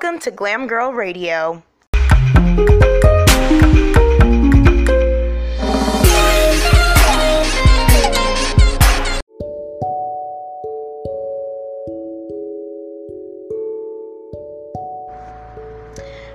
Welcome to Glam Girl Radio.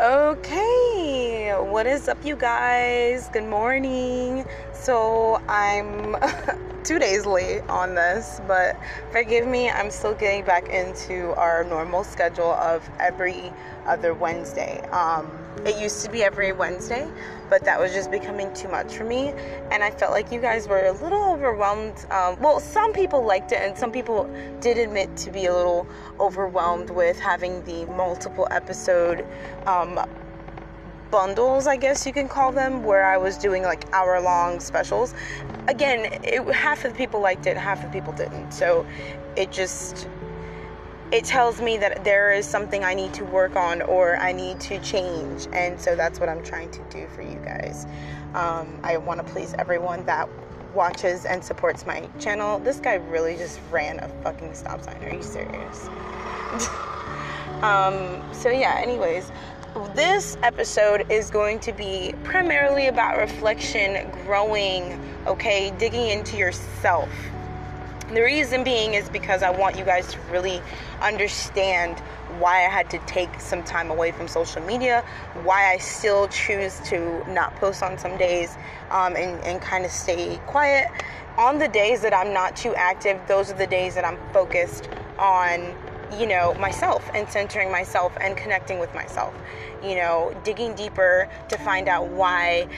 Okay, what is up, you guys? Good morning. So, I'm two days late on this, but forgive me, I'm still getting back into our normal schedule of every other Wednesday. Um, it used to be every Wednesday, but that was just becoming too much for me, and I felt like you guys were a little overwhelmed. Um, well, some people liked it, and some people did admit to be a little overwhelmed with having the multiple episode um, bundles, I guess you can call them, where I was doing like hour long specials. Again, it, half of the people liked it, half of the people didn't. So it just it tells me that there is something I need to work on or I need to change, and so that's what I'm trying to do for you guys. Um, I want to please everyone that watches and supports my channel. This guy really just ran a fucking stop sign. Are you serious? um, so yeah. Anyways, this episode is going to be primarily about reflection, growing, okay, digging into yourself. The reason being is because I want you guys to really understand why I had to take some time away from social media, why I still choose to not post on some days um, and, and kind of stay quiet. On the days that I'm not too active, those are the days that I'm focused on you know, myself and centering myself and connecting with myself. You know, digging deeper to find out why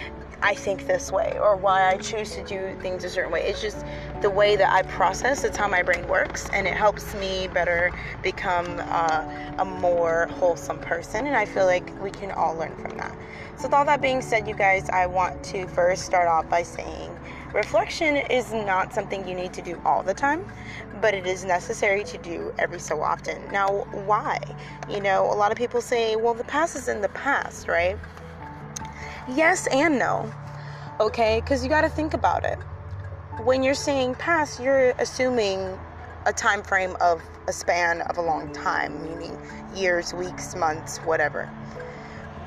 I think this way or why I choose to do things a certain way. It's just the way that I process, it's how my brain works, and it helps me better become uh, a more wholesome person. And I feel like we can all learn from that. So, with all that being said, you guys, I want to first start off by saying reflection is not something you need to do all the time, but it is necessary to do every so often. Now, why? You know, a lot of people say, well, the past is in the past, right? Yes and no. Okay? Because you got to think about it. When you're saying past, you're assuming a time frame of a span of a long time, meaning years, weeks, months, whatever.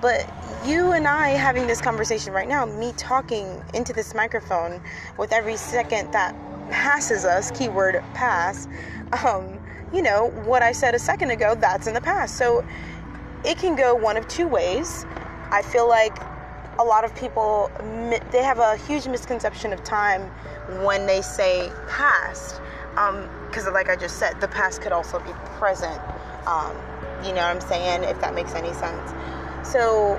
But you and I having this conversation right now, me talking into this microphone with every second that passes us, keyword pass, um, you know, what I said a second ago, that's in the past. So it can go one of two ways. I feel like a lot of people they have a huge misconception of time when they say past because um, like i just said the past could also be present um, you know what i'm saying if that makes any sense so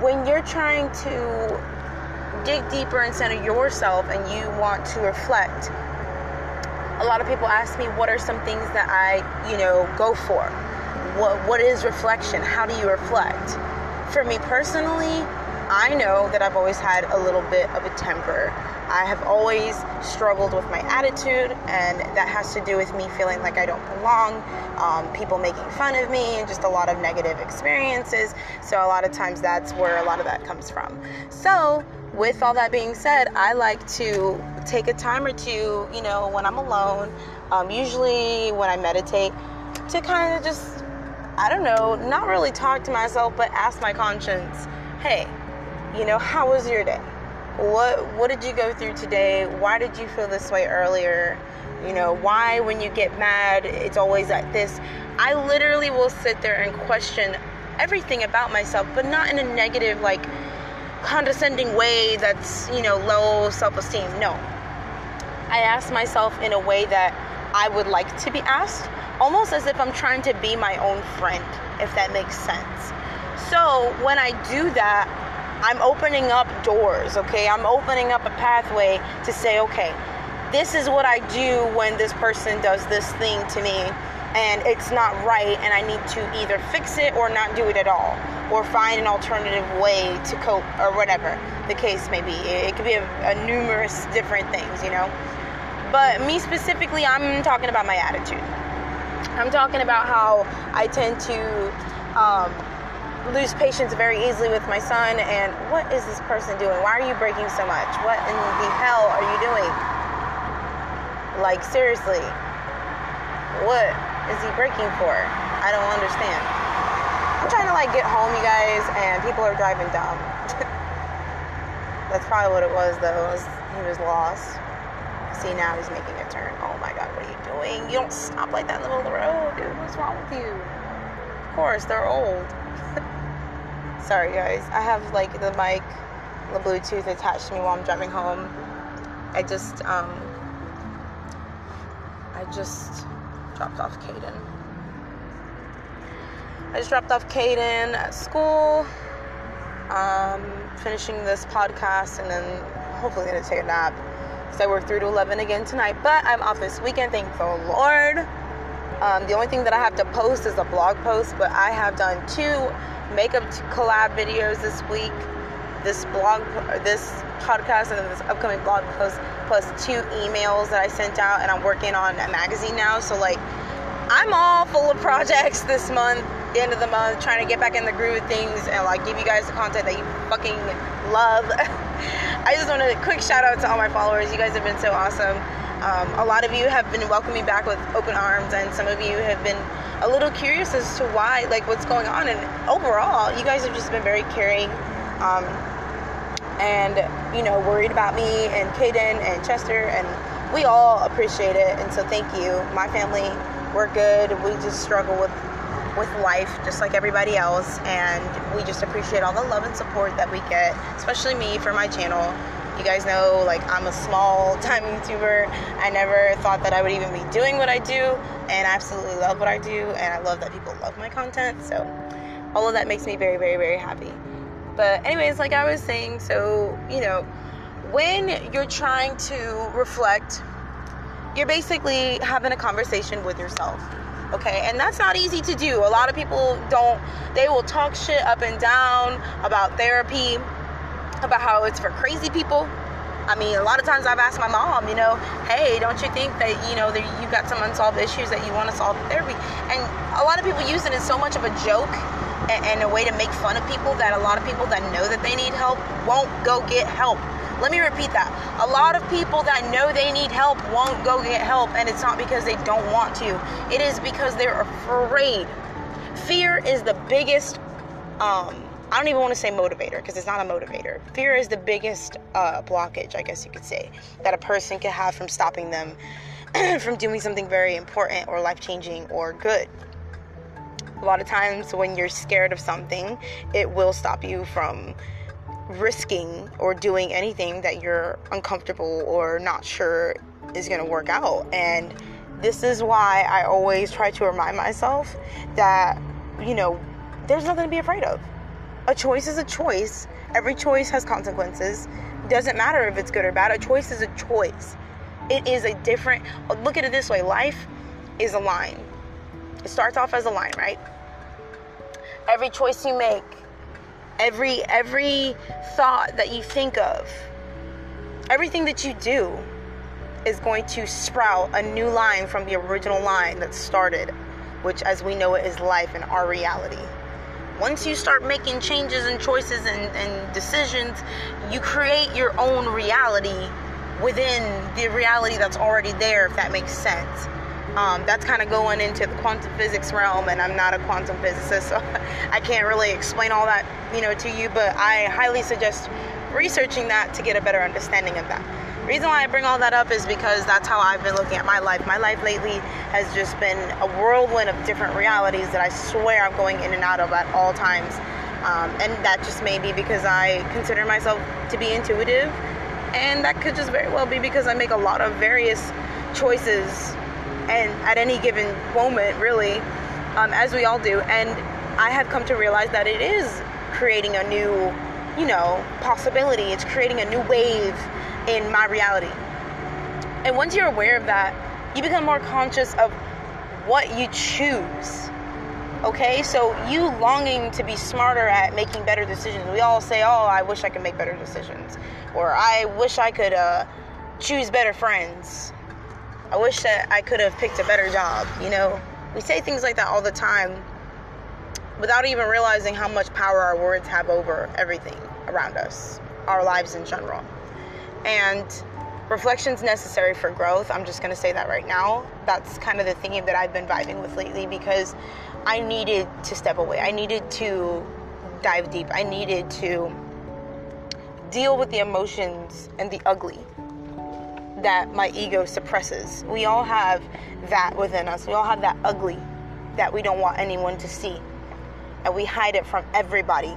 when you're trying to dig deeper and center yourself and you want to reflect a lot of people ask me what are some things that i you know go for? What what is reflection? How do you reflect? For me personally I know that I've always had a little bit of a temper. I have always struggled with my attitude, and that has to do with me feeling like I don't belong, um, people making fun of me, and just a lot of negative experiences. So, a lot of times, that's where a lot of that comes from. So, with all that being said, I like to take a time or two, you know, when I'm alone, um, usually when I meditate, to kind of just, I don't know, not really talk to myself, but ask my conscience, hey, you know, how was your day? What what did you go through today? Why did you feel this way earlier? You know, why when you get mad, it's always like this. I literally will sit there and question everything about myself, but not in a negative like condescending way that's, you know, low self-esteem. No. I ask myself in a way that I would like to be asked, almost as if I'm trying to be my own friend, if that makes sense. So, when I do that, I'm opening up doors, okay? I'm opening up a pathway to say, okay, this is what I do when this person does this thing to me and it's not right and I need to either fix it or not do it at all or find an alternative way to cope or whatever the case may be. It, could be a, a numerous different things, you know? But me specifically, I'm talking about my attitude. I'm talking about how I tend to um, lose patience very easily with my son and what is this person doing? Why are you braking so much? What in the hell are you doing? Like seriously. What is he braking for? I don't understand. I'm trying to like get home, you guys, and people are driving dumb. That's probably what it was, though. Was he was lost. See, now he's making a turn. Oh my God, what are you doing? You don't stop like that in the middle of the road, dude. What's wrong with you? Of course, they're old. Sorry, guys. I have like the mic, the Bluetooth attached to me while I'm driving home. I just, um, I just dropped off Caden. I just dropped off Caden at school. Um, finishing this podcast and then hopefully gonna take a nap. because I work through to 11 again tonight, but I'm off this weekend, thank the Lord. Um, the only thing that I have to post is a blog post, but I have done two makeup collab videos this week, this blog, this podcast, and this upcoming blog post, plus two emails that I sent out, and I'm working on a magazine now. So like, I'm all full of projects this month the end of the month, trying to get back in the groove of things and like give you guys the content that you fucking love. I just want a quick shout out to all my followers. You guys have been so awesome. Um, a lot of you have been welcoming back with open arms, and some of you have been a little curious as to why, like what's going on. And overall, you guys have just been very caring. Um, and you know, worried about me and Kaden and Chester, and we all appreciate it. And so, thank you. My family, we're good. We just struggle with with life just like everybody else and we just appreciate all the love and support that we get especially me for my channel you guys know like i'm a small time youtuber. I never thought that i would even be doing what i do and i absolutely love what i do and i love that people love my content so all of that makes me very very very happy. But anyways like i was saying so you know when you're trying to reflect you're basically having a conversation with yourself okay? And that's not easy to do. A lot of people don't they will talk shit up and down about therapy about how it's for crazy people I mean, a lot of times I've asked my mom, you know, hey, don't you think that, you know, that you got some unsolved issues that you want to solve therapy? And a lot of people use it as so much of a joke and, and a way to make fun of people that a lot of people that know that they need help won't go get help let me repeat that. A lot of people that know they need help won't go get help, and it's not because they don't want to, it is because they're afraid. Fear is the biggest, um, I don't even want to say motivator because it's not a motivator. Fear is the biggest uh, blockage, I guess you could say, that a person can have from stopping them from doing something very important or life changing or good. A lot of times, when you're scared of something, it will stop you from risking or doing anything that you're uncomfortable or not sure is going to work out. And this is why I always try to remind myself that, you know, there's nothing to be afraid of. A choice is a choice. Every choice has consequences. Doesn't matter if it's good or bad. A choice is a choice. It is a different, look at it this way life is a line. It starts off as a line, right? Every choice you make every every thought that you think of everything that you do is going to sprout a new line from the original line that started which as we know it is life and our reality once you start making changes and choices and, and decisions you create your own reality within the reality that's already there if that makes sense um, that's kind of going into the quantum physics realm, and I'm not a quantum physicist, so I can't really explain all that, you know, to you. But I highly suggest researching that to get a better understanding of that. Reason why I bring all that up is because that's how I've been looking at my life. My life lately has just been a whirlwind of different realities that I swear I'm going in and out of at all times. Um, and that just may be because I consider myself to be intuitive, and that could just very well be because I make a lot of various choices and at any given moment, really, um, as we all do. And I have come to realize that it is creating a new, you know, possibility. It's creating a new wave in my reality. And once you're aware of that, you become more conscious of what you choose. Okay, so you longing to be smarter at making better decisions. We all say, "Oh, I wish I could make better decisions," or "I wish I could uh, choose better friends." I wish that I could have picked a better job. You know, we say things like that all the time without even realizing how much power our words have over everything around us, our lives in general. And reflection's necessary for growth. I'm just gonna say that right now. That's kind of the theme that I've been vibing with lately because I needed to step away. I needed to dive deep. I needed to deal with the emotions and the ugly that my ego suppresses. We all have that within us. We all have that ugly that we don't want anyone to see. And we hide it from everybody.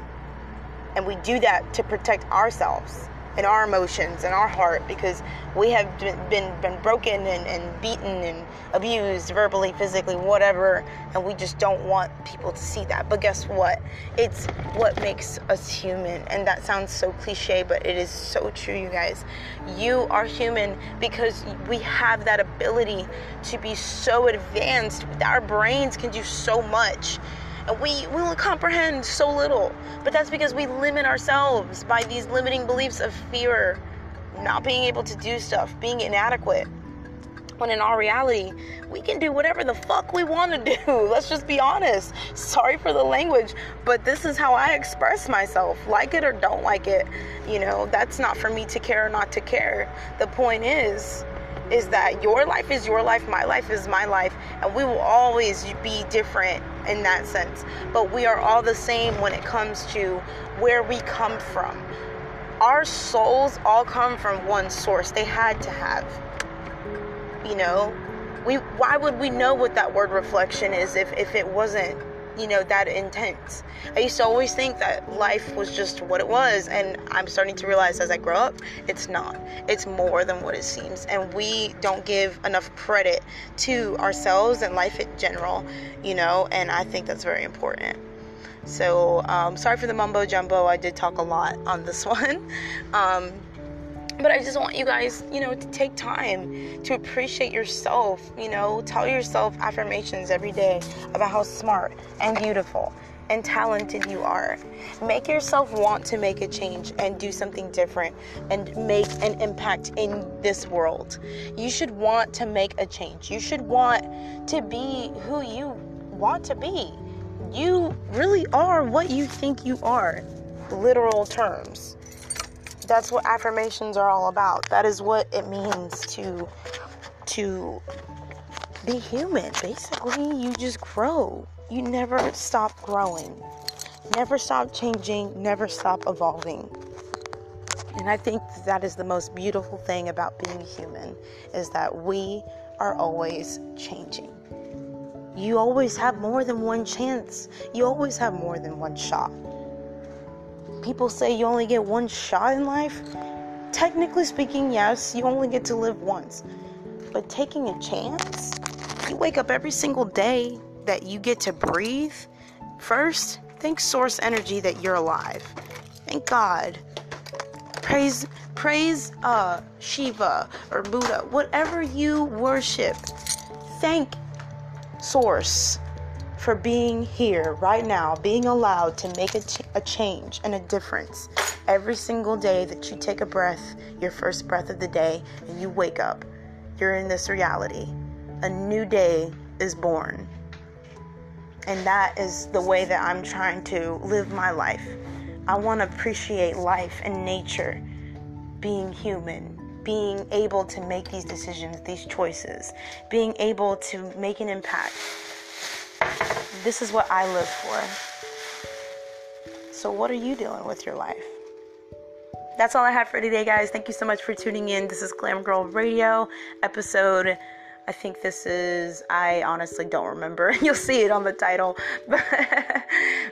And we do that to protect ourselves and our emotions and our heart because we have been been, been broken and, and beaten and abused verbally, physically, whatever, and we just don't want people to see that. But guess what? It's what makes us human. And that sounds so cliche, but it is so true, you guys. You are human because we have that ability to be so advanced. Our brains can do so much we will comprehend so little. But that's because we limit ourselves by these limiting beliefs of fear, not being able to do stuff, being inadequate. When in our reality, we can do whatever the fuck we want to do. Let's just be honest. Sorry for the language, but this is how I express myself. Like it or don't like it. You know, that's not for me to care or not to care. The point is, is that your life is your life, my life is my life, and we will always be different in that sense. But we are all the same when it comes to where we come from. Our souls all come from one source. They had to have. You know, we why would we know what that word reflection is if, if it wasn't you know, that intense. I used to always think that life was just what it was, and I'm starting to realize as I grow up, it's not. It's more than what it seems, and we don't give enough credit to ourselves and life in general, you know, and I think that's very important. So, um, sorry for the mumbo jumbo. I did talk a lot on this one. Um, but I just want you guys, you know, to take time to appreciate yourself. You know, tell yourself affirmations every day about how smart and beautiful and talented you are. Make yourself want to make a change and do something different and make an impact in this world. You should want to make a change. You should want to be who you want to be. You really are what you think you are, literal terms that's what affirmations are all about. That is what it means to to be human. Basically, you just grow. You never stop growing. Never stop changing, never stop evolving. And I think that is the most beautiful thing about being human is that we are always changing. You always have more than one chance. You always have more than one shot people say you only get one shot in life. Technically speaking, yes, you only get to live once. But taking a chance, you wake up every single day that you get to breathe. First, thank source energy that you're alive. Thank God. Praise praise uh Shiva or Buddha, whatever you worship. Thank source for being here right now, being allowed to make a, ch- a change and a difference every single day that you take a breath, your first breath of the day, and you wake up. You're in this reality. A new day is born. And that is the way that I'm trying to live my life. I want to appreciate life and nature, being human, being able to make these decisions, these choices, being able to make an impact this is what I live for. So, what are you doing with your life? That's all I have for today, guys. Thank you so much for tuning in. This is Glam Girl Radio, episode I think this is, I honestly don't remember. You'll see it on the title.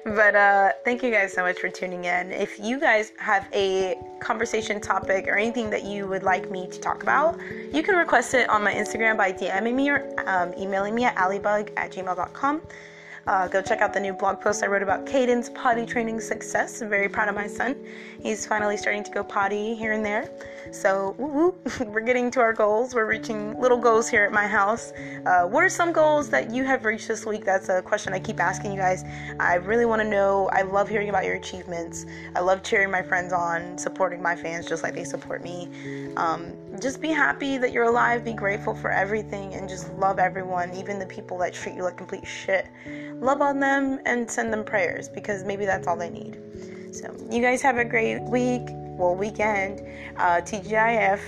But, uh, thank you guys so much for tuning in. If you guys have a conversation topic or anything that you would like me to talk about, you can request it on my Instagram by DMing me or um, emailing me at allybug at gmail.com. Uh, go check out the new blog post I wrote about Caden's potty training success. I'm very proud of my son. He's finally starting to go potty here and there. So, we're getting to our goals. We're reaching little goals here at my house. Uh, what are some goals that you have reached this week? That's a question I keep asking you guys. I really want to know. I love hearing about your achievements. I love cheering my friends on, supporting my fans just like they support me. Um, just be happy that you're alive, be grateful for everything, and just love everyone, even the people that treat you like complete shit. Love on them and send them prayers because maybe that's all they need. So, you guys have a great week well, weekend. Uh, TGIF.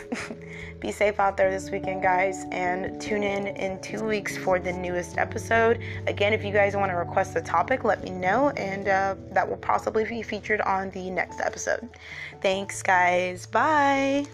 Be safe out there this weekend, guys, and tune in in two weeks for the newest episode. Again, if you guys want to request a topic, let me know, and uh, that will possibly be featured on the next episode. Thanks, guys. Bye.